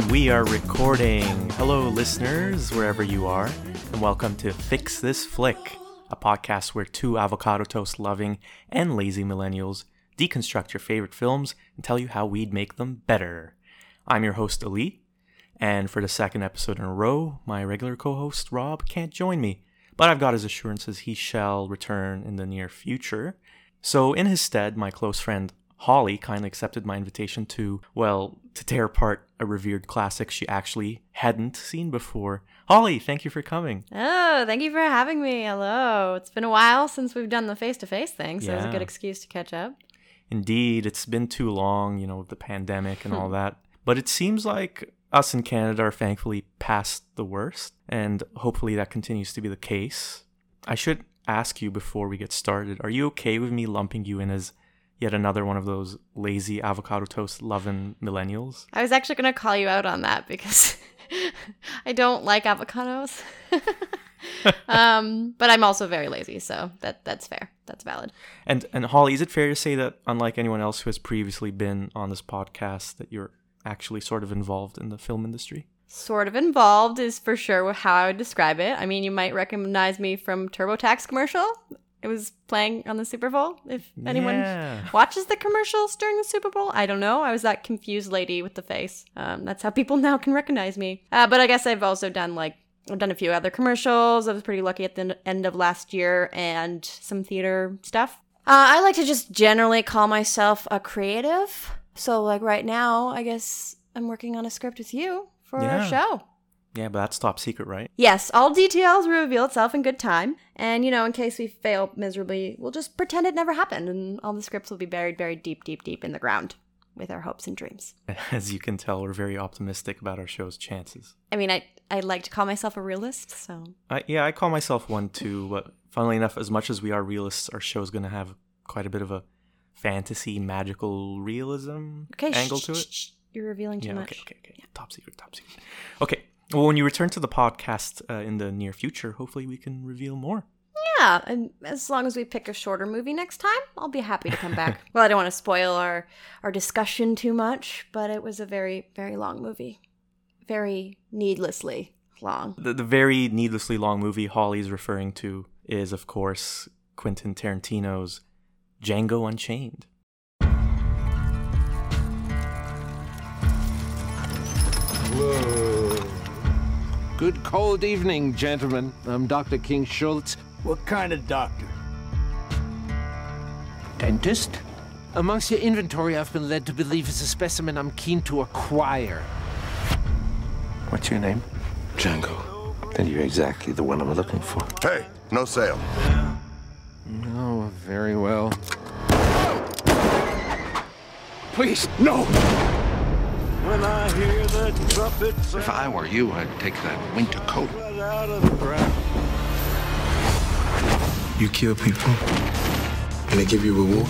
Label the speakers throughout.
Speaker 1: And we are recording. Hello, listeners, wherever you are, and welcome to Fix This Flick, a podcast where two avocado toast loving and lazy millennials deconstruct your favorite films and tell you how we'd make them better. I'm your host, Ali, and for the second episode in a row, my regular co host, Rob, can't join me, but I've got his assurances he shall return in the near future. So, in his stead, my close friend Holly kindly accepted my invitation to, well, to tear apart a revered classic she actually hadn't seen before. Holly, thank you for coming.
Speaker 2: Oh, thank you for having me. Hello. It's been a while since we've done the face to face thing, so it's a good excuse to catch up.
Speaker 1: Indeed, it's been too long, you know, with the pandemic and all
Speaker 2: Hmm.
Speaker 1: that. But it seems like us in Canada are thankfully past the worst, and hopefully that continues to be the case. I should ask you before we get started are you okay with me lumping you in as yet another one of those lazy avocado toast loving millennials?
Speaker 2: I was actually going to call you out on that because I don't like avocados. um, but I'm also very lazy, so that that's fair. That's valid.
Speaker 1: And and Holly, is it fair to say that unlike anyone else who has previously been on this podcast, that you're actually sort of involved in the film industry?
Speaker 2: Sort of involved is for sure how I would describe it. I mean, you might recognize me from TurboTax commercial. It was playing on the Super Bowl. If anyone
Speaker 1: Yeah.
Speaker 2: watches the commercials during the Super Bowl. I don't know. I was that confused lady with the face. Um, that's how people now can recognize me. Uh, but I guess I've also done like I've done a few other commercials. I was pretty lucky at the end of last year and some theater stuff. Uh, I like to just generally call myself a creative. So like right now, I guess I'm working on a script with you for
Speaker 1: Yeah.
Speaker 2: our show.
Speaker 1: Yeah, but that's top secret, right?
Speaker 2: Yes, all details will reveal itself in good time. And, you know, in case we fail miserably, we'll just pretend it never happened and all the scripts will be buried, buried deep, deep, deep in the ground with our hopes and dreams.
Speaker 1: As you can tell, we're very optimistic about our show's chances.
Speaker 2: I mean, I, I like to call myself a realist, so.
Speaker 1: I, yeah, I call myself one too, but funnily enough, as much as we are realists, our show's going to have quite a bit of a fantasy, magical realism
Speaker 2: Okay,
Speaker 1: angle
Speaker 2: shh,
Speaker 1: to it.
Speaker 2: shh. You're revealing too
Speaker 1: Yeah,
Speaker 2: much.
Speaker 1: okay, okay, okay. Top secret, top secret. Okay, well, when you return to the podcast uh, in the near future, hopefully we can reveal more.
Speaker 2: Yeah, and as long as we pick a shorter movie next time, I'll be happy to come back. well, I don't want to spoil our, our discussion too much, but it was a very, very long movie. Very needlessly long.
Speaker 1: The, the very needlessly long movie Holly's referring to is, of course, Quentin Tarantino's Django Unchained.
Speaker 3: Good cold evening, gentlemen. I'm Dr. King Schultz,
Speaker 4: What kind of doctor?
Speaker 3: dentist. Amongst your inventory, I've been led to believe is a specimen I'm keen to acquire.
Speaker 5: What's your name? Django. Then you're exactly the one I'm looking for.
Speaker 6: Hey, no sale.
Speaker 3: Oh, very well. Please,
Speaker 4: No! When I hear the trumpet
Speaker 5: If I were you, I'd take that winter coat.
Speaker 4: sound out of the ground.
Speaker 7: You kill people, and they give you reward.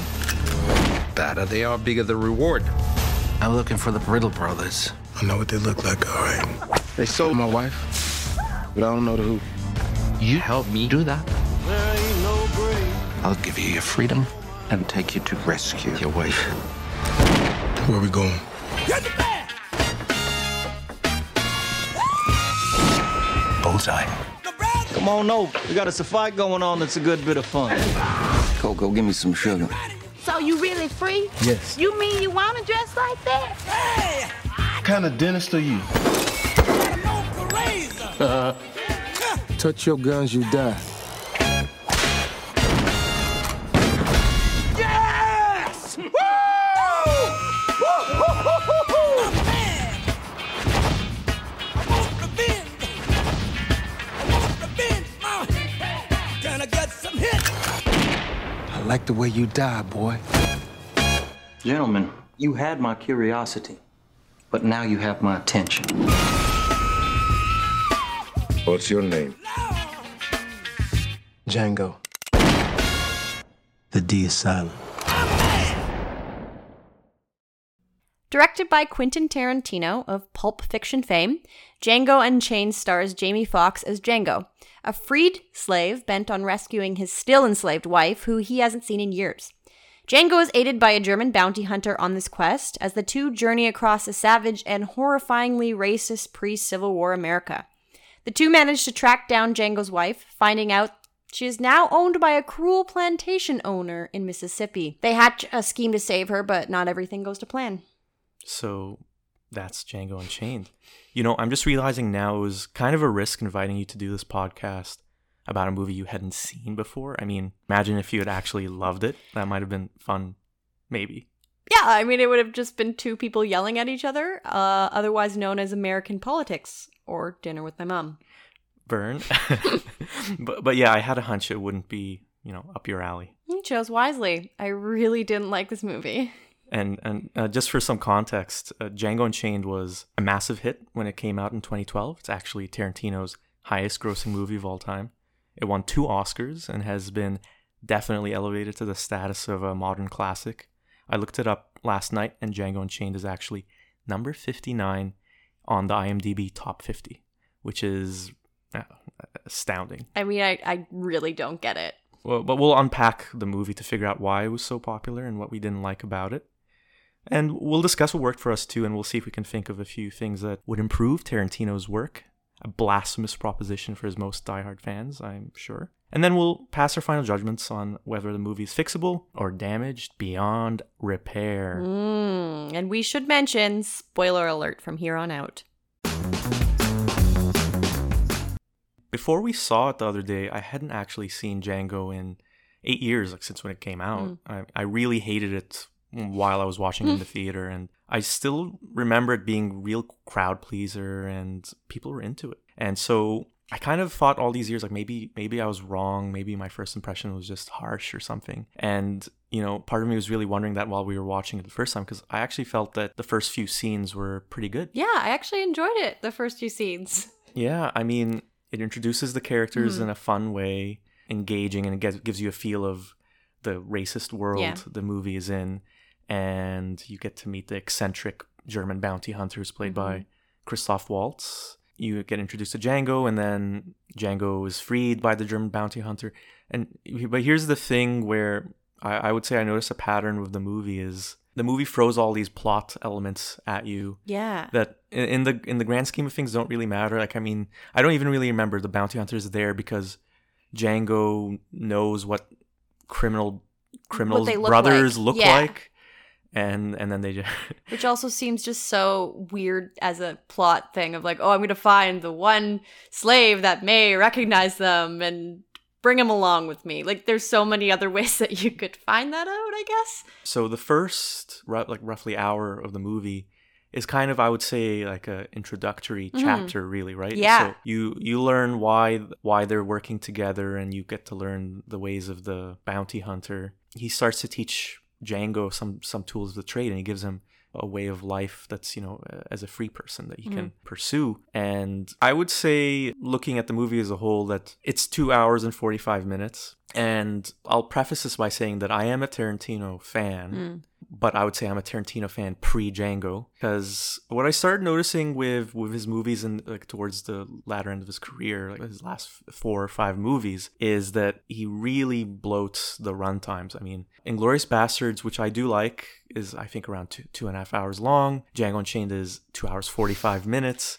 Speaker 5: Badder they are, bigger the reward. I'm looking for the Brittle brothers.
Speaker 7: I know what they look like, all right.
Speaker 5: They sold my wife, but I don't know the who. You help me do that?
Speaker 4: There ain't no grave.
Speaker 5: I'll give you your freedom and take you to rescue your wife.
Speaker 7: Where are we going?
Speaker 5: Bullseye.
Speaker 8: Come on over. We got us a fight going on that's a good bit of fun.
Speaker 5: Coco, give me some sugar.
Speaker 9: So you really free?
Speaker 7: Yes.
Speaker 9: You mean you want to dress like that? Hey!
Speaker 7: What kind of dentist are you? Uh, Touch your guns, you die.
Speaker 4: Gonna get some hits.
Speaker 7: I like the way you die, boy.
Speaker 8: Gentlemen, you had my curiosity, but now you have my attention.
Speaker 5: What's your name?
Speaker 7: Django. The D is silent.
Speaker 2: Directed by Quentin Tarantino of Pulp Fiction fame, Django Unchained stars Jamie Foxx as Django, a freed slave bent on rescuing his still enslaved wife, who he hasn't seen in years. Django is aided by a German bounty hunter on this quest as the two journey across a savage and horrifyingly racist pre Civil War America. The two manage to track down Django's wife, finding out she is now owned by a cruel plantation owner in Mississippi. They hatch a scheme to save her, but not everything goes to plan.
Speaker 1: So that's Django Unchained. You know, I'm just realizing now it was kind of a risk inviting you to do this podcast about a movie you hadn't seen before. I mean, imagine if you had actually loved it. That might have been fun, maybe.
Speaker 2: Yeah, I mean, it would have just been two people yelling at each other, uh, otherwise known as American politics or dinner with my mom.
Speaker 1: Burn. but but yeah, I had a hunch it wouldn't be, you know, up your alley.
Speaker 2: You chose wisely. I really didn't like this movie.
Speaker 1: And and uh, just for some context, uh, Django Unchained was a massive hit when it came out in 2012. It's actually Tarantino's highest grossing movie of all time. It won two Oscars and has been definitely elevated to the status of a modern classic. I looked it up last night, and Django Unchained is actually number 59 on the IMDb top 50, which is uh, astounding.
Speaker 2: I mean, I, I really don't get it.
Speaker 1: Well, but we'll unpack the movie to figure out why it was so popular and what we didn't like about it. And we'll discuss what worked for us too, and we'll see if we can think of a few things that would improve Tarantino's work. A blasphemous proposition for his most diehard fans, I'm sure. And then we'll pass our final judgments on whether the movie is fixable or damaged beyond repair.
Speaker 2: Mm, and we should mention spoiler alert from here on out.
Speaker 1: Before we saw it the other day, I hadn't actually seen Django in eight years, like since when it came out. I, I really hated it while I was watching in the theater, and I still remember it being real crowd pleaser, and people were into it. And so I kind of thought all these years like maybe maybe I was wrong, maybe my first impression was just harsh or something. And you know, part of me was really wondering that while we were watching it the first time because I actually felt that the first few scenes were pretty good.
Speaker 2: Yeah, I actually enjoyed it, the first few scenes.
Speaker 1: Yeah, I mean, it introduces the characters
Speaker 2: Mm-hmm.
Speaker 1: in a fun way, engaging, and it gives, gives you a feel of the racist world
Speaker 2: Yeah.
Speaker 1: the movie is in. And you get to meet the eccentric German bounty hunters played by
Speaker 2: Mm-hmm.
Speaker 1: Christoph Waltz. You get introduced to Django, and then Django is freed by the German bounty hunter. And but here's the thing where I, I would say I notice a pattern with the movie is the movie throws all these plot elements at you
Speaker 2: Yeah.
Speaker 1: that in, the in the grand scheme of things don't really matter. Like I mean, I don't even really remember the bounty hunters there because Django knows what criminal criminals
Speaker 2: they look
Speaker 1: brothers
Speaker 2: like.
Speaker 1: look
Speaker 2: Yeah.
Speaker 1: like, and and then they just
Speaker 2: Which also seems just so weird as a plot thing of like, oh, I'm going to find the one slave that may recognize them and bring him along with me. Like, there's so many other ways that you could find that out, I guess.
Speaker 1: so the first like roughly hour of the movie is kind of I would say like a introductory chapter really right
Speaker 2: Mm-hmm. Yeah.
Speaker 1: so you you learn why why they're working together and you get to learn the ways of the bounty hunter he starts to teach Django some some tools of the trade and he gives him a way of life that's you know uh, as a free person that he can pursue. And i would say looking at the movie as a whole that it's 2 hours and 45 minutes. And i'll preface this by saying that i am a tarantino fan but I would say I'm a Tarantino fan pre Django because what I started noticing with with his movies and like towards the latter end of his career, like his last four or five movies, is that he really bloats the run times. I mean, Inglourious Basterds, which I do like, is I think around two two and a half hours long. Django Unchained is two hours forty five minutes.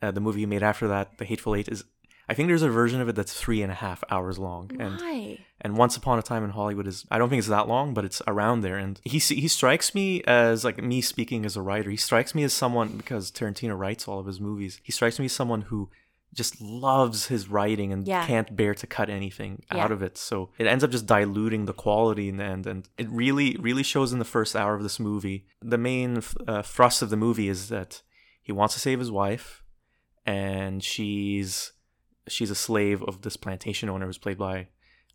Speaker 1: Uh, the movie he made after that, The Hateful Eight, is I think there's a version of it that's three and a half hours long. And
Speaker 2: Why?
Speaker 1: and Once Upon a Time in Hollywood is I don't think it's that long, but it's around there. And he he strikes me as like me speaking as a writer. He strikes me as someone because Tarantino writes all of his movies. He strikes me as someone who just loves his writing and
Speaker 2: Yeah.
Speaker 1: can't bear to cut anything
Speaker 2: Yeah.
Speaker 1: out of it. So it ends up just diluting the quality in the end. And it really really shows in the first hour of this movie. The main uh, thrust of the movie is that he wants to save his wife, and she's she's a slave of this plantation owner who's played by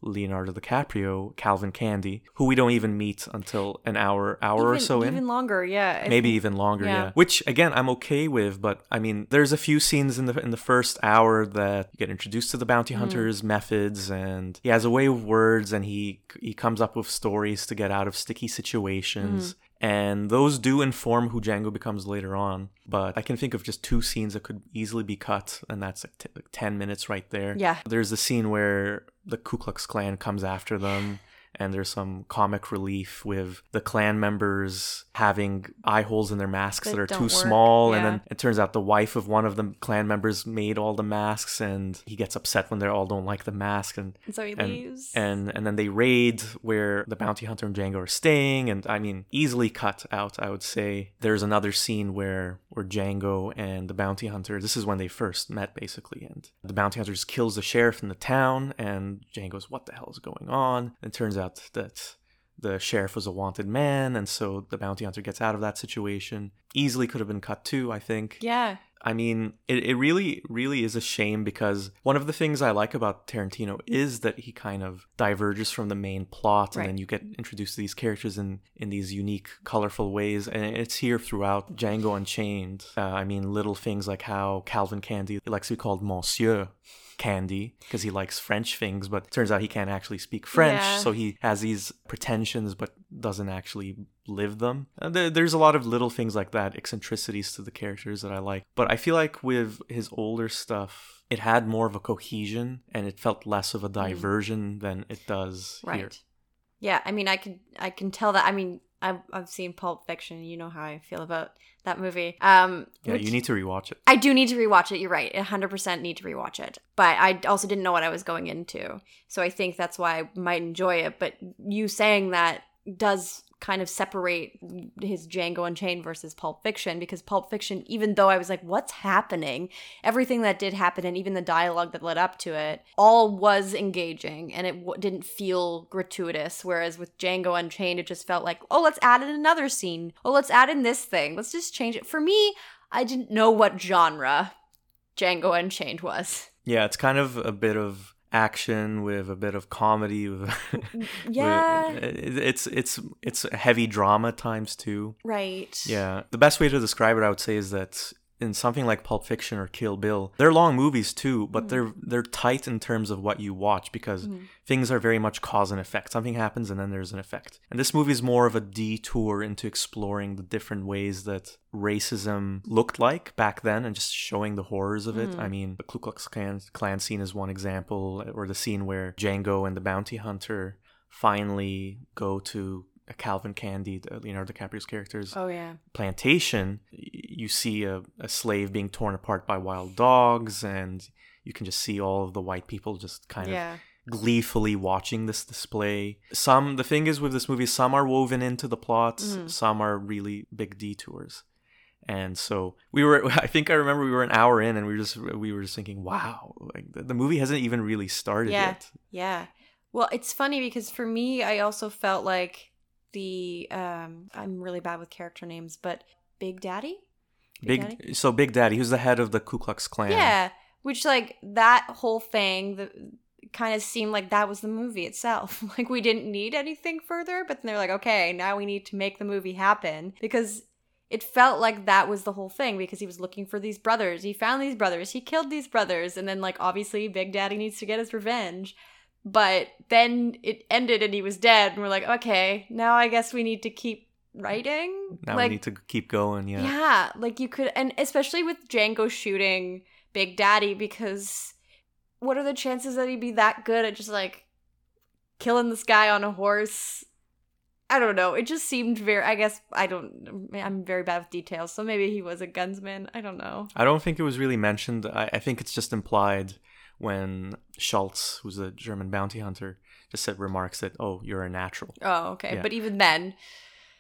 Speaker 1: Leonardo DiCaprio, Calvin Candie, who we don't even meet until an hour hour or so
Speaker 2: even
Speaker 1: in.
Speaker 2: Even longer, yeah. I
Speaker 1: Maybe
Speaker 2: think-
Speaker 1: even longer, yeah.
Speaker 2: yeah.
Speaker 1: Which again, I'm okay with, but I mean, there's a few scenes in the in the first hour that you get introduced to the bounty mm. hunters' methods, and he has a way of words, and he he comes up with stories to get out of sticky situations, mm. And those do inform who Django becomes later on. But I can think of just two scenes that could easily be cut, and that's like, t- like ten minutes right there.
Speaker 2: Yeah.
Speaker 1: There's the scene where the Ku Klux Klan comes after them. And there's some comic relief with the clan members having eye holes in their masks
Speaker 2: That
Speaker 1: that, are too
Speaker 2: work,
Speaker 1: small and then it turns out the wife of one of the clan members made all the masks and he gets upset when they all don't like the mask and
Speaker 2: And so he
Speaker 1: and,
Speaker 2: leaves.
Speaker 1: and and then they raid where the bounty hunter and Django are staying and I mean easily cut out I would say. There's another scene where where Django and the bounty hunter this is when they first met basically and the bounty hunter just kills the sheriff in the town and Django's what the hell is going on? And it turns out that the sheriff was a wanted man and so the bounty hunter gets out of that situation easily could have been cut too I think
Speaker 2: yeah.
Speaker 1: I mean, it, it really, really is a shame because one of the things I like about Tarantino is that he kind of diverges from the main plot and then you get introduced to these characters in, in these unique, colorful ways. And it's here throughout Django Unchained. Uh, I mean, little things like how Calvin Candie likes to be called Monsieur. Candie because he likes French things, but turns out he can't actually speak French,
Speaker 2: Yeah.
Speaker 1: so he has these pretensions but doesn't actually live them. Uh, there, there's a lot of little things like that, eccentricities to the characters that I like. But I feel like with his older stuff, it had more of a cohesion and it felt less of a mm. diversion than it does
Speaker 2: Right.
Speaker 1: here.
Speaker 2: Yeah, I mean, I can I can tell that. I mean, I've I've seen Pulp Fiction. You know how I feel about that movie. Um,
Speaker 1: Yeah,
Speaker 2: which-
Speaker 1: you need to rewatch it.
Speaker 2: I do need to rewatch it. You're right. 100% need to rewatch it. But I also didn't know what I was going into. So I think that's why I might enjoy it. But you saying that does kind of separate his Django Unchained versus Pulp Fiction because Pulp Fiction, even though I was like, what's happening? Everything that did happen and even the dialogue that led up to it all was engaging and it w- didn't feel gratuitous. Whereas with Django Unchained, it just felt like, oh, let's add in another scene. Oh, let's add in this thing. Let's just change it. For me, I didn't know what genre Django Unchained was.
Speaker 1: Yeah, it's kind of a bit of action with a bit of comedy with,
Speaker 2: Yeah.
Speaker 1: with- uh, it's it's it's heavy drama times too
Speaker 2: Right.
Speaker 1: Yeah, the best way to describe it, I would say, is that in something like Pulp Fiction or Kill Bill, they're long movies too, but mm-hmm. they're they're tight in terms of what you watch because mm-hmm. things are very much cause and effect. Something happens and then there's an effect. And this movie is more of a detour into exploring the different ways that racism looked like back then and just showing the horrors of it. Mm-hmm. I mean, the Ku Klux Klan, Klan scene is one example, or the scene where Django and the bounty hunter finally go to Calvin Candie, the Leonardo DiCaprio's character's
Speaker 2: Oh yeah.
Speaker 1: plantation, you see a, a slave being torn apart by wild dogs, and you can just see all of the white people just kind
Speaker 2: Yeah.
Speaker 1: of gleefully watching this display. Some, the thing is with this movie, some are woven into the plots,
Speaker 2: Mm-hmm.
Speaker 1: some are really big detours. And so we were, I think I remember we were an hour in and we were just, we were just thinking, wow, like the, the movie hasn't even really started
Speaker 2: Yeah.
Speaker 1: yet.
Speaker 2: Yeah. Well, it's funny because for me, I also felt like the um I'm really bad with character names, but Big Daddy?
Speaker 1: Big,
Speaker 2: Daddy?
Speaker 1: so Big Daddy, who's the head of the Ku Klux Klan.
Speaker 2: Yeah. Which like that whole thing the kind of seemed like that was the movie itself. like we didn't need anything further, but then they're like, okay, now we need to make the movie happen because it felt like that was the whole thing because he was looking for these brothers. He found these brothers. He killed these brothers. And then, like, obviously, Big Daddy needs to get his revenge. But then it ended and he was dead. And we're like, okay, now I guess we need to keep writing.
Speaker 1: Now
Speaker 2: like,
Speaker 1: we need to keep going. Yeah.
Speaker 2: yeah, like you could, and especially with Django shooting Big Daddy, because what are the chances that he'd be that good at just like killing this guy on a horse? I don't know. It just seemed very. I guess I don't. I'm very bad with details, so maybe he was a gunsman. I don't know.
Speaker 1: I don't think it was really mentioned. I, I think it's just implied when Schultz, who's a German bounty hunter, just said remarks that, "Oh, you're a natural."
Speaker 2: Oh, okay.
Speaker 1: Yeah.
Speaker 2: But even then,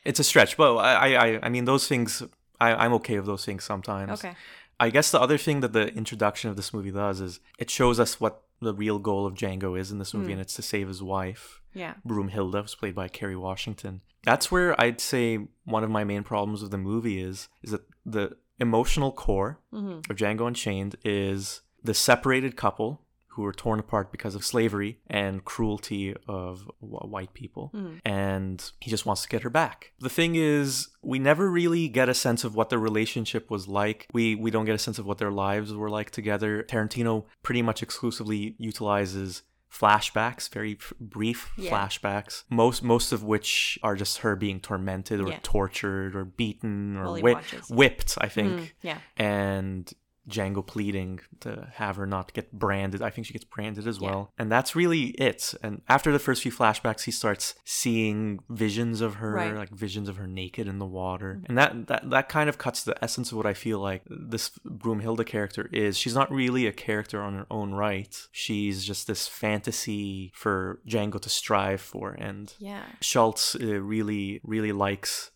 Speaker 1: It's a stretch, but I, I, I mean, those things. I, I'm okay with those things sometimes.
Speaker 2: okay.
Speaker 1: I guess the other thing that the introduction of this movie does is it shows us what the real goal of Django is in this movie, and it's to save his wife.
Speaker 2: Yeah.
Speaker 1: Broomhilda, who's played by Kerry Washington. That's where I'd say one of my main problems with the movie is is that the emotional core
Speaker 2: Mm-hmm.
Speaker 1: of Django Unchained is the separated couple who were torn apart because of slavery and cruelty of wh- white people,
Speaker 2: Mm-hmm.
Speaker 1: and he just wants to get her back. The thing is, we never really get a sense of what their relationship was like. We we don't get a sense of what their lives were like together. Tarantino pretty much exclusively utilizes flashbacks, very f- brief
Speaker 2: Yeah.
Speaker 1: flashbacks, most most of which are just her being tormented or
Speaker 2: Yeah.
Speaker 1: tortured or beaten or whi- whipped. I think
Speaker 2: Mm, yeah.
Speaker 1: and Django pleading to have her not get branded. I think she gets branded as well. And that's really it. And after the first few flashbacks, he starts seeing visions of her,
Speaker 2: Right.
Speaker 1: like visions of her naked in the water. And that, that that kind of cuts the essence of what I feel like this Broomhilda character is. She's not really a character on her own right. She's just this fantasy for Django to strive for. And
Speaker 2: Yeah.
Speaker 1: Schultz uh, really, really likes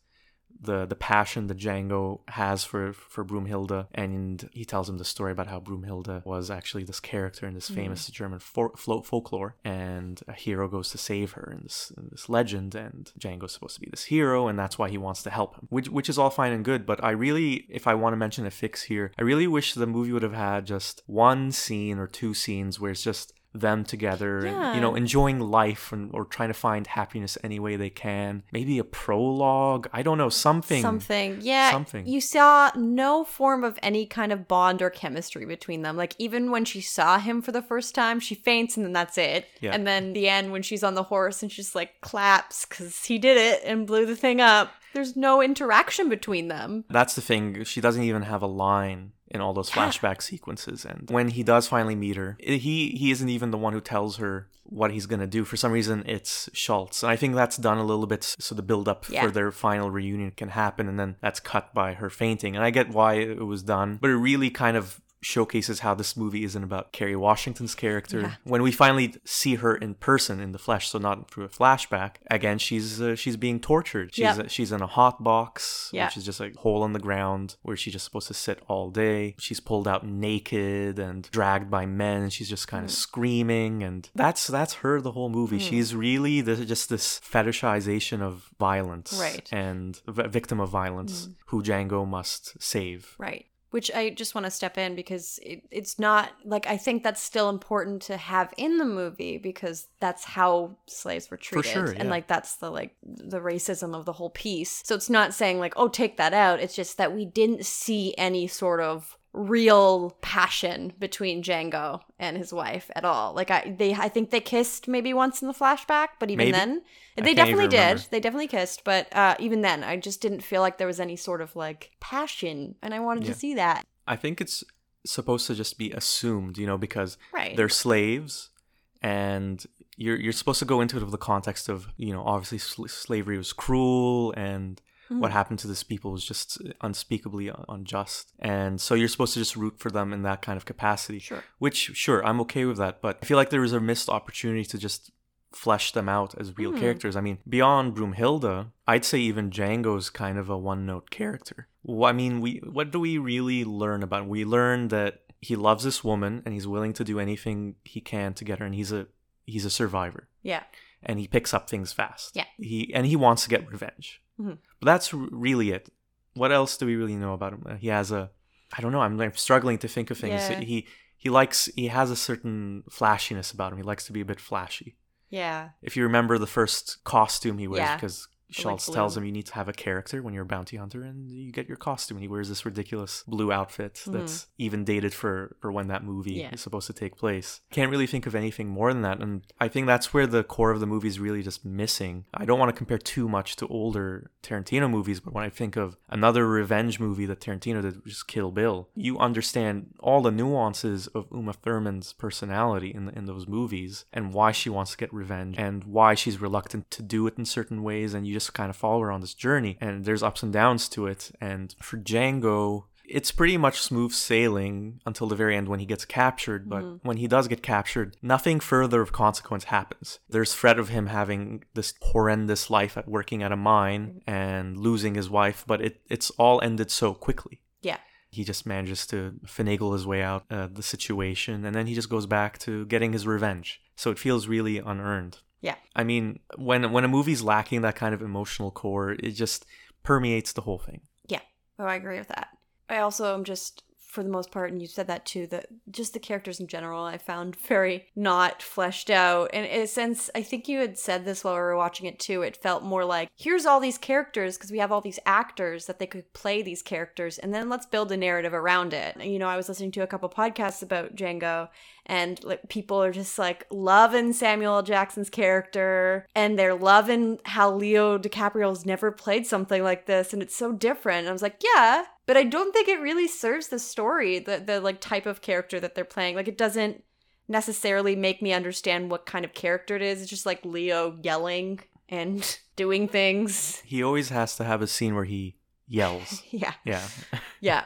Speaker 1: the the passion that Django has for for Broomhilda, and he tells him the story about how Broomhilda was actually this character in this hmm. famous German for, flo- folklore, and a hero goes to save her in this in this legend, and Django's supposed to be this hero, and that's why he wants to help him, which which is all fine and good. But I really, if I want to mention a fix here, I really wish the movie would have had just one scene or two scenes where it's just them together and you know enjoying life and or trying to find happiness any way they can maybe a prologue i don't know something
Speaker 2: Something. Yeah.
Speaker 1: Something.
Speaker 2: You saw no form of any kind of bond or chemistry between them. Like even when she saw him for the first time, she faints and then that's it.
Speaker 1: Yeah.
Speaker 2: And then the end when she's on the horse and she just like claps because he did it and blew the thing up. There's no interaction between them.
Speaker 1: that's the thing she doesn't even have a line in all those flashback sequences and when he does finally meet her he he isn't even the one who tells her what he's going to do for some reason it's schultz and i think that's done a little bit so the build up
Speaker 2: Yeah.
Speaker 1: for their final reunion can happen and then that's cut by her fainting and i get why it was done but it really kind of showcases how this movie isn't about Kerry Washington's character. When we finally see her in person in the flesh, so not through a flashback, again she's uh, she's being tortured. She's
Speaker 2: Yep.
Speaker 1: she's in a hot box,
Speaker 2: Yeah.
Speaker 1: which is just a hole in the ground where she's just supposed to sit all day. She's pulled out naked and dragged by men, and she's just kind
Speaker 2: Mm.
Speaker 1: of screaming, and that's that's her the whole movie. She's really the, just this fetishization of violence,
Speaker 2: Right.
Speaker 1: And a v- victim of violence who Django must save.
Speaker 2: Right. Which I just want to step in because it, it's not like I think that's still important to have in the movie because that's how slaves were treated.
Speaker 1: sure,
Speaker 2: And like that's the like the racism of the whole piece. So it's not saying like, oh, take that out. It's just that we didn't see any sort of real passion between Django and his wife at all. Like I they I think they kissed maybe once in the flashback, but even
Speaker 1: Maybe.
Speaker 2: then they definitely did. They definitely kissed, but uh, even then, I just didn't feel like there was any sort of like passion, and I wanted
Speaker 1: Yeah.
Speaker 2: to see that.
Speaker 1: I think it's supposed to just be assumed, you know, because
Speaker 2: Right.
Speaker 1: they're slaves, and you're you're supposed to go into it with the context of, you know, obviously sl- slavery was cruel, and What happened to this people was just unspeakably unjust, and so you're supposed to just root for them in that kind of capacity.
Speaker 2: Sure.
Speaker 1: Which, sure, I'm okay with that, but I feel like there was a missed opportunity to just flesh them out as real
Speaker 2: Mhm.
Speaker 1: characters. I mean, beyond Broomhilda, I'd say even Django's kind of a one-note character. I mean, we what do we really learn about? him? We learn that he loves this woman and he's willing to do anything he can to get her, and he's a he's a survivor,
Speaker 2: Yeah.
Speaker 1: and he picks up things fast.
Speaker 2: Yeah.
Speaker 1: He and he wants to get revenge.
Speaker 2: Mhm.
Speaker 1: But that's really it. What else do we really know about him? He has a, I don't know. I'm like struggling to think of things.
Speaker 2: Yeah.
Speaker 1: He he likes he has a certain flashiness about him. He likes to be a bit flashy.
Speaker 2: Yeah.
Speaker 1: If you remember the first costume he wears,
Speaker 2: Yeah.
Speaker 1: because Schultz
Speaker 2: blue.
Speaker 1: tells him you need to have a character when you're a bounty hunter, and you get your costume. And he wears this ridiculous blue outfit that's even dated for for when that movie
Speaker 2: Mm-hmm. Yeah.
Speaker 1: is supposed to take place. Can't really think of anything more than that, and I think that's where the core of the movie is really just missing. I don't want to compare too much to older Tarantino movies, but when I think of another revenge movie that Tarantino did, which is Kill Bill, you understand all the nuances of Uma Thurman's personality in in those movies and why she wants to get revenge and why she's reluctant to do it in certain ways, and you just kind of follow her on this journey. And there's ups and downs to it. And for Django, it's pretty much smooth sailing until the very end when he gets captured. But when he does get captured, nothing further of consequence happens. There's threat of him having this horrendous life at working at a mine and losing his wife, but it, it's all ended so quickly.
Speaker 2: Yeah.
Speaker 1: He just manages to finagle his way out uh, the situation, and then he just goes back to getting his revenge. So it feels really unearned.
Speaker 2: Yeah.
Speaker 1: I mean, when when a movie's lacking that kind of emotional core, it just permeates the whole thing.
Speaker 2: Yeah. Oh, I agree with that. I also am just, for the most part, and you said that too, that just the characters in general I found very not fleshed out. And in a sense, I think you had said this while we were watching it too. It felt more like, here's all these characters because we have all these actors that they could play these characters, and then let's build a narrative around it. You know, I was listening to a couple podcasts about Django, and like people are just like loving Samuel Jackson's character and they're loving how Leo DiCaprio's never played something like this and it's so different. And I was like, yeah, but I don't think it really serves the story, the the like type of character that they're playing. Like it doesn't necessarily make me understand what kind of character it is. It's just like Leo yelling and doing things.
Speaker 1: He always has to have a scene where he yells.
Speaker 2: Yeah.
Speaker 1: Yeah.
Speaker 2: Yeah.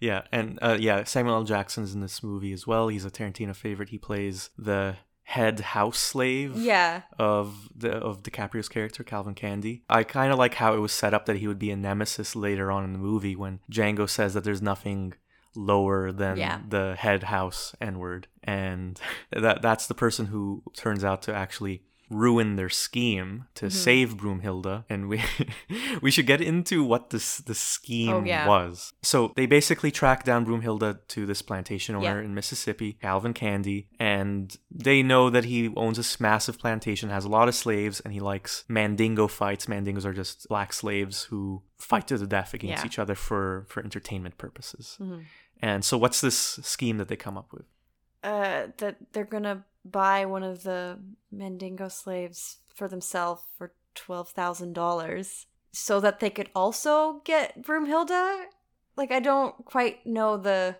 Speaker 1: yeah. And uh, yeah, Samuel L. Jackson's in this movie as well. He's a Tarantino favorite. He plays the head house slave
Speaker 2: Yeah.
Speaker 1: of the of DiCaprio's character Calvin Candie. I kind of like how it was set up that he would be a nemesis later on in the movie when Django says that there's nothing lower than
Speaker 2: Yeah.
Speaker 1: the head house N word, and that that's the person who turns out to actually ruin their scheme to
Speaker 2: Mm-hmm.
Speaker 1: save Broomhilda and we we should get into what this the scheme
Speaker 2: Oh, yeah.
Speaker 1: was. So they basically track down Broomhilda to this plantation owner
Speaker 2: Yeah.
Speaker 1: in Mississippi, Calvin Candie, and they know that he owns this massive plantation, has a lot of slaves, and he likes mandingo fights. Mandingos are just black slaves who fight to the death against
Speaker 2: Yeah.
Speaker 1: each other for for entertainment purposes.
Speaker 2: Mhm.
Speaker 1: And so, what's this scheme that they come up with?
Speaker 2: Uh, that they're gonna buy one of the Mandingo slaves for themselves for twelve thousand dollars, so that they could also get Broomhilda. Like I don't quite know the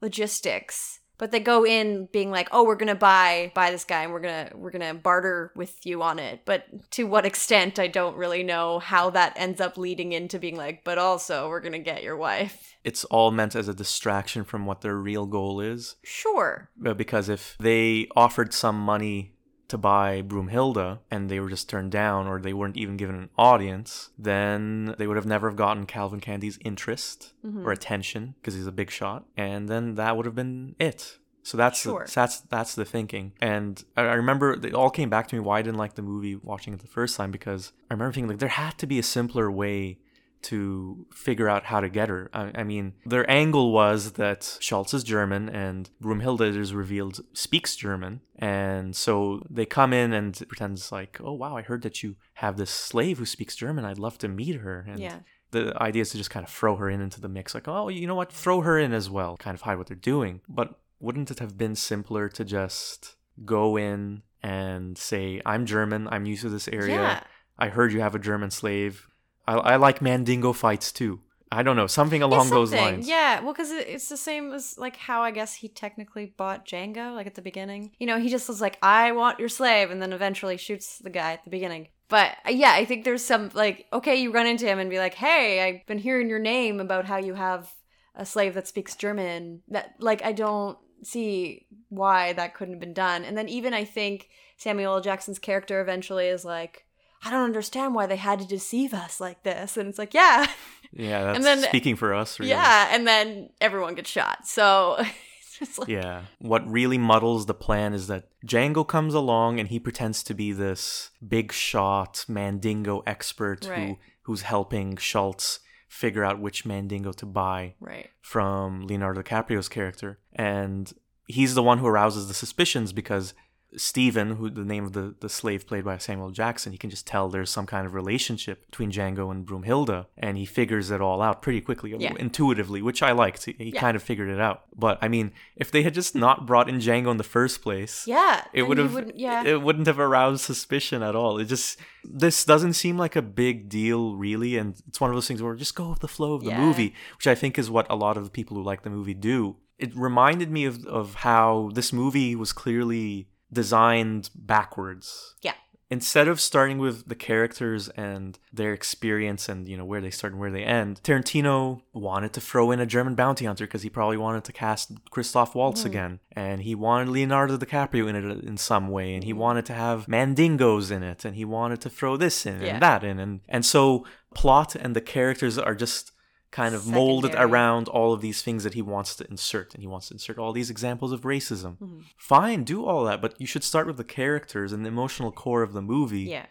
Speaker 2: logistics, but they go in being like, "Oh, we're gonna buy buy this guy, and we're gonna we're gonna barter with you on it." But to what extent, I don't really know how that ends up leading into being like, "But also, we're gonna get your wife."
Speaker 1: It's all meant as a distraction from what their real goal is.
Speaker 2: Sure.
Speaker 1: Uh, because if they offered some money to buy Broomhilda and they were just turned down or they weren't even given an audience, then they would have never have gotten Calvin Candie's interest
Speaker 2: Mm-hmm.
Speaker 1: or attention because he's a big shot, and then that would have been it. So that's
Speaker 2: Sure.
Speaker 1: the, that's that's the thinking, and I, I remember it all came back to me why I didn't like the movie watching it the first time because I remember thinking like there had to be a simpler way to figure out how to get her. I, I mean, their angle was that Schultz is German and Broomhilda is revealed speaks German. And so they come in and pretends like, oh wow, I heard that you have this slave who speaks German. I'd love to meet her. And
Speaker 2: Yeah.
Speaker 1: the idea is to just kind of throw her in into the mix, like, oh, you know what, throw her in as well, kind of hide what they're doing. But wouldn't it have been simpler to just go in and say, I'm German, I'm used to this area.
Speaker 2: Yeah.
Speaker 1: I heard you have a German slave. I, I like Mandingo fights too. I don't know, something along
Speaker 2: Yeah,
Speaker 1: those lines.
Speaker 2: Yeah, well, because it's the same as like how I guess he technically bought Django, like at the beginning. You know, he just was like, "I want your slave," and then eventually shoots the guy at the beginning. But uh, yeah, I think there's some like, okay, you run into him and be like, "Hey, I've been hearing your name about how you have a slave that speaks German." That like, I don't see why that couldn't have been done. And then even I think Samuel L. Jackson's character eventually is like. I don't understand why they had to deceive us like this. And it's like, yeah,
Speaker 1: Yeah, that's
Speaker 2: And then-
Speaker 1: speaking for us, really.
Speaker 2: yeah, and then everyone gets shot. So it's just like
Speaker 1: Yeah. What really muddles the plan is that Django comes along and he pretends to be this big shot Mandingo expert who who's helping Schultz figure out which Mandingo to buy
Speaker 2: right.
Speaker 1: from Leonardo DiCaprio's character. And he's the one who arouses the suspicions because Stephen, who the name of the, the slave played by Samuel Jackson, he can just tell there's some kind of relationship between Django and Broomhilda, and he figures it all out pretty quickly,
Speaker 2: Yeah.
Speaker 1: intuitively, which I liked. He, he
Speaker 2: Yeah.
Speaker 1: kind of figured it out. But I mean, if they had just not brought in Django in the first place,
Speaker 2: Yeah.
Speaker 1: it would have
Speaker 2: wouldn't- yeah.
Speaker 1: it wouldn't have aroused suspicion at all. It just this doesn't seem like a big deal really, and it's one of those things where just go with the flow of the
Speaker 2: Yeah.
Speaker 1: movie, which I think is what a lot of the people who like the movie do. It reminded me of of how this movie was clearly designed backwards.
Speaker 2: Yeah.
Speaker 1: instead of starting with the characters and their experience and you know where they start and where they end tarantino wanted to throw in a german bounty hunter because he probably wanted to cast christoph waltz hmm. again. And he wanted leonardo dicaprio in it in some way. And he hmm. wanted to have mandingos in it. And he wanted to throw this in
Speaker 2: Yeah.
Speaker 1: and that in. And and so plot and the characters are just kind of molded around all of these things that he wants to insert and he wants to insert all these examples of racism
Speaker 2: Mm-hmm.
Speaker 1: fine do all that but you should start with the characters and the emotional core of the movie
Speaker 2: Yeah.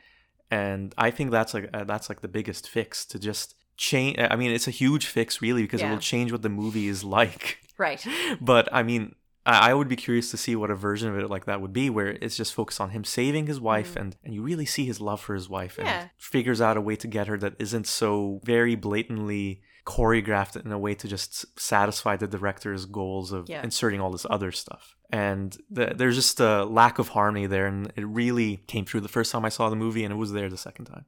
Speaker 1: and i think that's like uh, that's like the biggest fix to just change i mean it's a huge fix really because it will change what the movie is like
Speaker 2: Right.
Speaker 1: but i mean I would be curious to see what a version of it like that would be, where it's just focused on him saving his wife, and, and you really see his love for his wife, and.
Speaker 2: Yeah.
Speaker 1: figures out a way to get her that isn't so very blatantly choreographed in a way to just satisfy the director's goals of
Speaker 2: Yeah.
Speaker 1: inserting all this other stuff. and the, there's just a lack of harmony there, and it really came through the first time I saw the movie, and it was there the second time.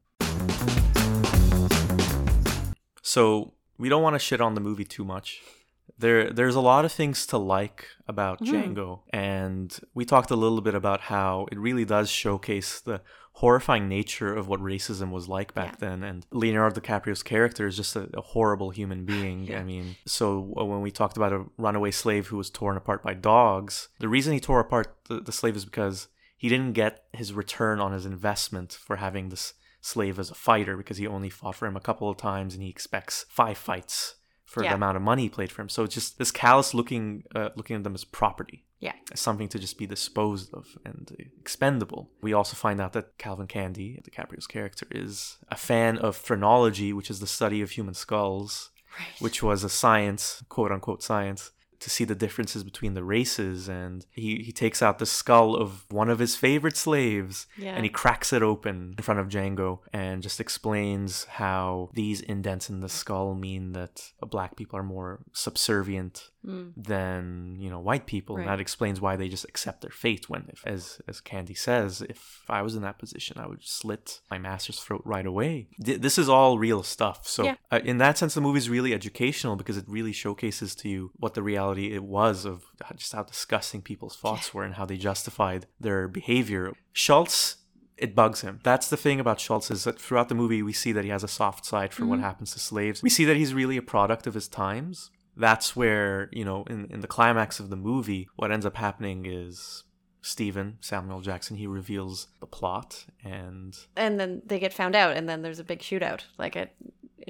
Speaker 1: So we don't want to shit on the movie too much. There, there's a lot of things to like about mm-hmm. Django, and we talked a little bit about how it really does showcase the horrifying nature of what racism was like back then. And Leonardo DiCaprio's character is just a, a horrible human being. I mean, so uh, when we talked about a runaway slave who was torn apart by dogs, the reason he tore apart the, the slave is because he didn't get his return on his investment for having this slave as a fighter because he only fought for him a couple of times and he expects five fights for
Speaker 2: Yeah.
Speaker 1: the amount of money he played for him. So it's just this callous looking uh, looking at them as property
Speaker 2: Yeah.
Speaker 1: as something to just be disposed of and expendable. We also find out that Calvin Candie, DiCaprio's character, is a fan of phrenology, which is the study of human skulls, which was a science, quote unquote science, to see the differences between the races. And he, he takes out the skull of one of his favorite slaves
Speaker 2: Yeah.
Speaker 1: and he cracks it open in front of Django and just explains how these indents in the skull mean that black people are more subservient than you know white people and that explains why they just accept their fate when if, as as candie says if i was in that position i would slit my master's throat right away Th- this is all real stuff so
Speaker 2: Yeah.
Speaker 1: uh, in that sense the movie is really educational because it really showcases to you what the reality it was of just how disgusting people's thoughts were and how they justified their behavior schultz it bugs him. That's the thing about Schultz is that throughout the movie we see that he has a soft side for what happens to slaves. We see that he's really a product of his times. That's where, you know, in, in the climax of the movie, what ends up happening is Stephen, Samuel Jackson, he reveals the plot and
Speaker 2: And then they get found out, and then there's a big shootout. Like, it,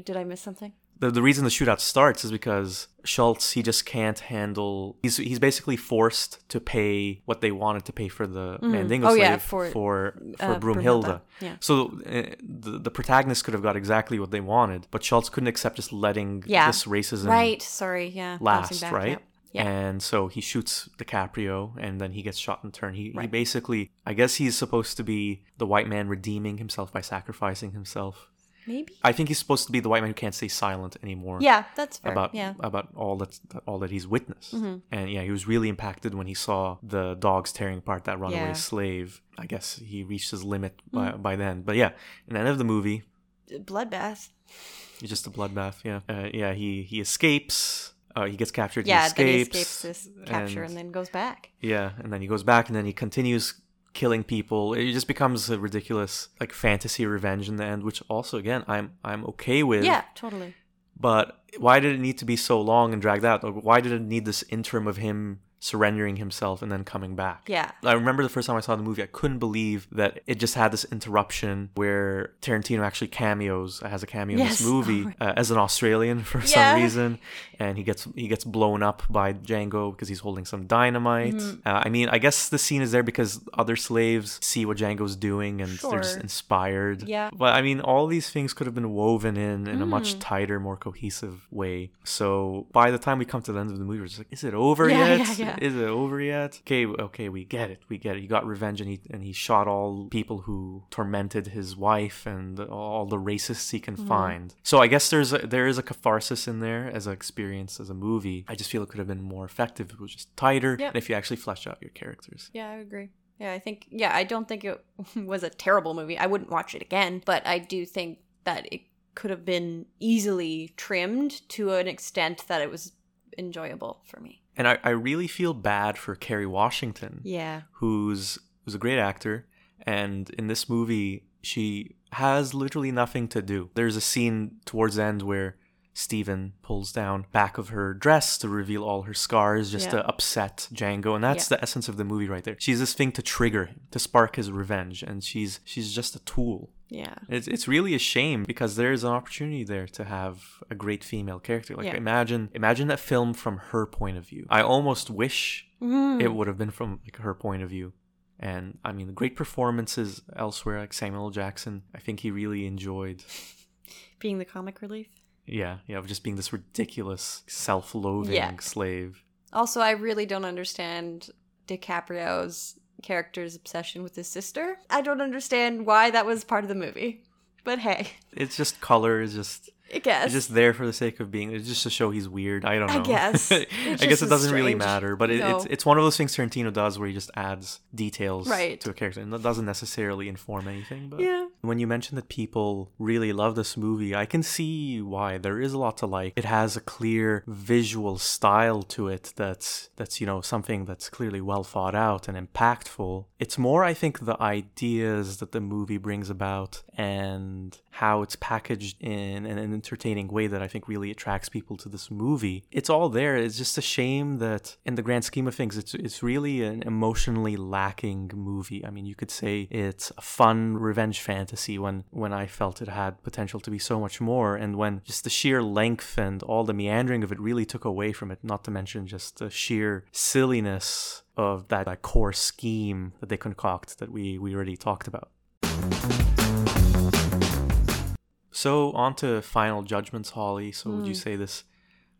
Speaker 2: did I miss something?
Speaker 1: The, the reason the shootout starts is because Schultz he just can't handle he's he's basically forced to pay what they wanted to pay for the Mandingo
Speaker 2: Oh,
Speaker 1: slave
Speaker 2: yeah, for,
Speaker 1: for for
Speaker 2: uh,
Speaker 1: Broomhilda.
Speaker 2: Yeah.
Speaker 1: So uh, the the protagonist could have got exactly what they wanted, but Schultz couldn't accept just letting
Speaker 2: Yeah.
Speaker 1: this racism
Speaker 2: Right. Sorry. Yeah.
Speaker 1: last,
Speaker 2: back,
Speaker 1: right?
Speaker 2: yep. Yeah.
Speaker 1: And so he shoots DiCaprio, and then he gets shot in turn. He, he basically, I guess he's supposed to be the white man redeeming himself by sacrificing himself.
Speaker 2: Maybe.
Speaker 1: I think he's supposed to be the white man who can't stay silent anymore
Speaker 2: Yeah, that's fair.
Speaker 1: about
Speaker 2: yeah. Mm-hmm.
Speaker 1: about all that all that he's witnessed. And yeah, he was really impacted when he saw the dogs tearing apart that runaway
Speaker 2: Yeah. Mm.
Speaker 1: slave. I guess he reached his limit by, by then. But yeah, in the end of the movie,
Speaker 2: Bloodbath.
Speaker 1: just a bloodbath. Yeah, uh, yeah. He he escapes. Uh, he gets captured.
Speaker 2: Yeah,
Speaker 1: he
Speaker 2: then he
Speaker 1: escapes.
Speaker 2: escapes this capture and, then goes back.
Speaker 1: Yeah, and then he goes back, and then he continues killing people. It just becomes a ridiculous like fantasy revenge in the end, which also again I'm I'm okay with.
Speaker 2: Yeah, totally.
Speaker 1: But why did it need to be so long and dragged out? Or why did it need this interim of him surrendering himself and then coming back?
Speaker 2: Yeah.
Speaker 1: I remember the first time I saw the movie, I couldn't believe that it just had this interruption where Tarantino actually cameos, has a cameo in this movie uh, as an Australian for
Speaker 2: Yeah.
Speaker 1: some reason, and he gets he gets blown up by Django because he's holding some dynamite.
Speaker 2: Mm-hmm.
Speaker 1: Uh, I mean, I guess the scene is there because other slaves see what Django's doing and they're just inspired.
Speaker 2: Yeah. Mm.
Speaker 1: But I mean, all these things could have been woven in in a much tighter, more cohesive way. So by the time we come to the end of the movie, we're just like, is it over
Speaker 2: Yeah,
Speaker 1: yet?
Speaker 2: yeah, yeah.
Speaker 1: Is it over yet? Okay, okay, we get it. We get it. He got revenge and he and he shot all people who tormented his wife and all the racists he
Speaker 2: Mm-hmm.
Speaker 1: can find. So I guess there's a, there is a catharsis in there as an experience as a movie. I just feel it could have been more effective. if It was just tighter
Speaker 2: Yep.
Speaker 1: and if you actually fleshed out your characters.
Speaker 2: Yeah, I agree. Yeah, I think yeah, I don't think it was a terrible movie. I wouldn't watch it again, but I do think that it could have been easily trimmed to an extent that it was enjoyable for me.
Speaker 1: And I, I really feel bad for Kerry Washington.
Speaker 2: Yeah.
Speaker 1: who's who's a great actor and in this movie she has literally nothing to do there's a scene towards the end where Stephen pulls down back of her dress to reveal all her scars just
Speaker 2: Yeah.
Speaker 1: to upset Django and that's
Speaker 2: Yeah.
Speaker 1: the essence of the movie right there she's this thing to trigger him to spark his revenge and she's she's just a tool
Speaker 2: Yeah.
Speaker 1: it's, it's really a shame because there's an opportunity there to have a great female character. Like
Speaker 2: Yeah.
Speaker 1: imagine imagine that film from her point of view. I almost wish
Speaker 2: Mm.
Speaker 1: it would have been from like her point of view. And I mean, great performances elsewhere, like Samuel Jackson. I think he really enjoyed.
Speaker 2: Being the comic relief.
Speaker 1: Yeah, yeah, of just being this ridiculous, self-loathing
Speaker 2: Yeah.
Speaker 1: slave.
Speaker 2: Also, I really don't understand DiCaprio's character's obsession with his sister. I don't understand why that was part of the movie. But hey.
Speaker 1: It's just color. It's just
Speaker 2: I guess.
Speaker 1: It's just there for the sake of being. It's just to show he's weird. I don't know.
Speaker 2: I guess.
Speaker 1: I guess it doesn't really matter, but it, it's
Speaker 2: No.
Speaker 1: it's one of those things Tarantino does where he just adds details
Speaker 2: Right.
Speaker 1: to a character, and that doesn't necessarily inform anything. But
Speaker 2: Yeah.
Speaker 1: when you mention that people really love this movie, I can see why. There is a lot to like. It has a clear visual style to it that's that's you know something that's clearly well thought out and impactful. It's more, I think, the ideas that the movie brings about and how it's packaged in an entertaining way that I think really attracts people to this movie. It's all there. It's just a shame that in the grand scheme of things, it's it's really an emotionally lacking movie. I mean, you could say it's a fun revenge fantasy when when I felt it had potential to be so much more, and when just the sheer length and all the meandering of it really took away from it. Not to mention just the sheer silliness of that, that core scheme that they concoct that we we already talked about. So on to final judgments, Holly. So would you hmm. say this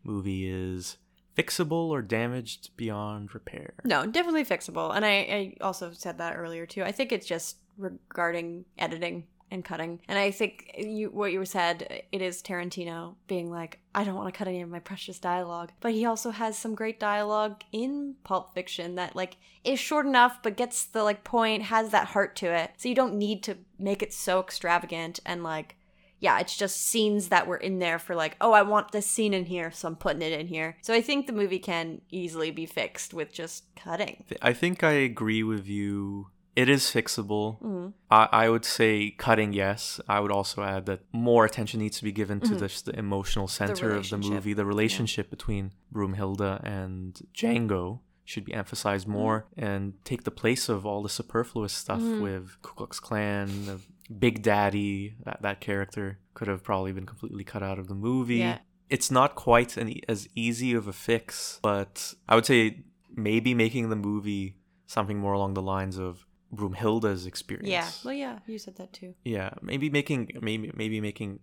Speaker 1: movie is fixable or damaged beyond repair?
Speaker 2: No, definitely fixable. And I, I also said that earlier too. I think it's just regarding editing and cutting. And I think you what you said, it is Tarantino being like, I don't want to cut any of my precious dialogue. But he also has some great dialogue in Pulp Fiction that like is short enough but gets the like point, has that heart to it. So you don't need to make it so extravagant and like yeah, it's just scenes that were in there for like, oh, I want this scene in here, so I'm putting it in here. So I think the movie can easily be fixed with just cutting.
Speaker 1: I think I agree with you. It is fixable.
Speaker 2: Mhm.
Speaker 1: I, I would say cutting, yes. I would also add that more attention needs to be given to mm-hmm. this, the emotional center of the movie. The relationship between Broomhilda and Django should be emphasized mm-hmm. more and take the place of all the superfluous stuff mm-hmm. with Ku Klux Klan, the Big Daddy. That, that character could have probably been completely cut out of the movie.
Speaker 2: Yeah.
Speaker 1: It's not quite an, as easy of a fix, but I would say maybe making the movie something more along the lines of Broomhilda's experience.
Speaker 2: Yeah. Well, yeah, you said that too.
Speaker 1: Yeah, maybe making maybe maybe making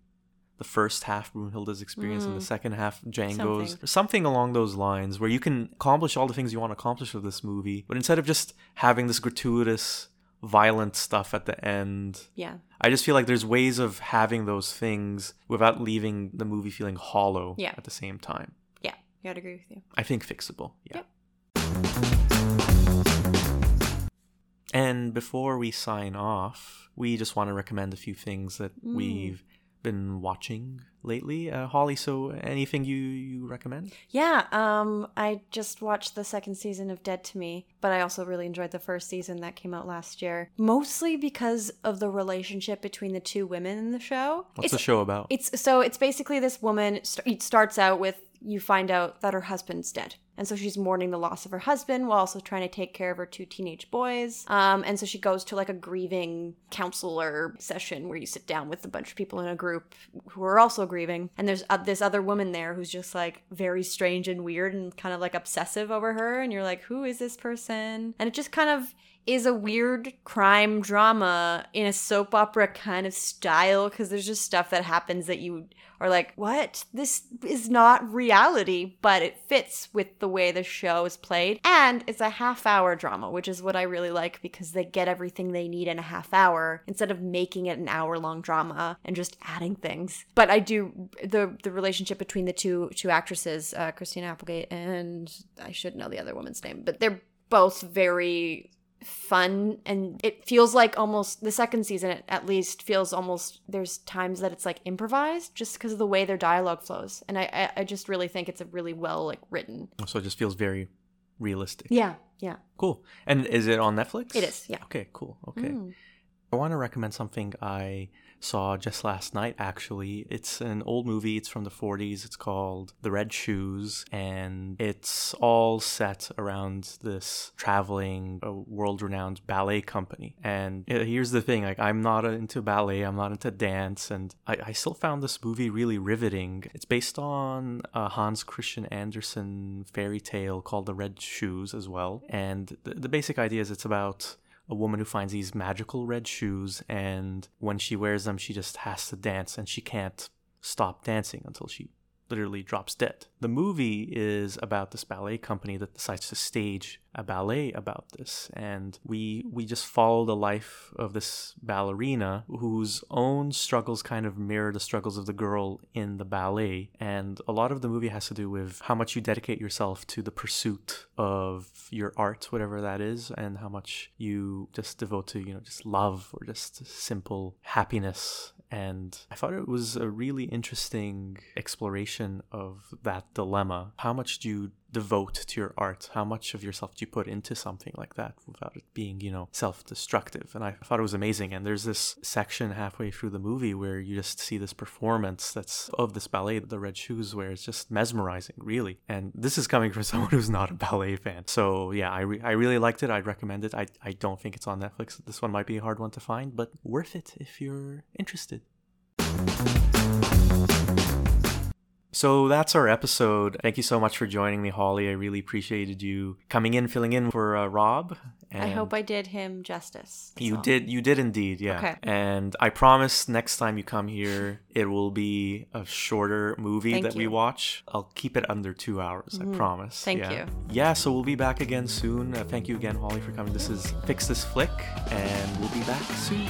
Speaker 1: the first half Broomhilda's experience and the second half Django's
Speaker 2: Mm. Something.
Speaker 1: something. along those lines where you can accomplish all the things you want to accomplish with this movie, but instead of just having this gratuitous violent stuff at the end.
Speaker 2: Yeah.
Speaker 1: I just feel like there's ways of having those things without leaving the movie feeling hollow
Speaker 2: Yeah.
Speaker 1: at the same time.
Speaker 2: Yeah. Yeah, I'd agree with you.
Speaker 1: I think fixable. Yeah.
Speaker 2: Yep.
Speaker 1: And before we sign off, we just want to recommend a few things that
Speaker 2: Mm.
Speaker 1: we've been watching lately. Uh, Holly, so anything you, you recommend?
Speaker 2: Yeah, um, I just watched the second season of Dead to Me, but I also really enjoyed the first season that came out last year, mostly because of the relationship between the two women in the show.
Speaker 1: What's
Speaker 2: it's,
Speaker 1: the show about?
Speaker 2: It's so it's basically this woman. It starts out with you find out that her husband's dead, and so she's mourning the loss of her husband while also trying to take care of her two teenage boys. Um, and so she goes to like a grieving counselor session where you sit down with a bunch of people in a group who are also grieving, and there's uh, this other woman there who's just like very strange and weird and kind of like obsessive over her, and you're like, who is this person? And it just kind of is a weird crime drama in a soap opera kind of style because there's just stuff that happens that you are like, what? This is not reality, but it fits with the way the show is played. And it's a half hour drama, which is what I really like because they get everything they need in a half hour instead of making it an hour long drama and just adding things. But I do the the relationship between the two two actresses, uh, Christina Applegate and I should know the other woman's name, but they're both very fun and it feels like almost the second season at- least feels almost there's times that it's like improvised just because of the way their dialogue flows and I, I i just really think it's a really well like written
Speaker 1: so it just feels very realistic.
Speaker 2: yeah yeah
Speaker 1: Cool. And is it on Netflix?
Speaker 2: It is, yeah.
Speaker 1: Okay, cool. Okay.
Speaker 2: Mm.
Speaker 1: I want to recommend something I saw just last night, actually. It's an old movie. It's from the 40s. It's called The Red Shoes. And it's all set around this traveling, uh, world renowned ballet company. And uh, here's the thing like, I'm not uh, into ballet, I'm not into dance. And I, I still found this movie really riveting. It's based on a Hans Christian Andersen fairy tale called The Red Shoes as well. And the, the basic idea is it's about a woman who finds these magical red shoes and when she wears them she just has to dance and she can't stop dancing until she literally drops dead. The movie is about this ballet company that decides to stage a ballet about this. And we we just follow the life of this ballerina whose own struggles kind of mirror the struggles of the girl in the ballet. And a lot of the movie has to do with how much you dedicate yourself to the pursuit of your art whatever that is and how much you just devote to you know just love or just simple happiness and I thought it was a really interesting exploration of that dilemma. How much do you devote to your art? How much of yourself do you put into something like that without it being, you know, self destructive? And I thought it was amazing. And there's this section halfway through the movie where you just see this performance that's of this ballet, The Red Shoes, where it's just mesmerizing, really. And this is coming from someone who's not a ballet fan. So yeah, I, re- I really liked it. I'd recommend it. I, I don't think it's on Netflix. This one might be a hard one to find, but worth it if you're interested. So that's our episode. Thank you so much for joining me, Holly. I really appreciated you coming in, filling in for uh, Rob.
Speaker 2: I hope I did him justice.
Speaker 1: You
Speaker 2: so.
Speaker 1: did. You did indeed. Yeah.
Speaker 2: Okay.
Speaker 1: And I promise next time you come here, it will be a shorter movie
Speaker 2: Thank
Speaker 1: that we watch. I'll keep it under two hours. I promise.
Speaker 2: Thank
Speaker 1: yeah.
Speaker 2: you.
Speaker 1: Yeah. So we'll be back again soon. Uh, thank you again, Holly, for coming. This is Fix This Flick, and we'll be back soon.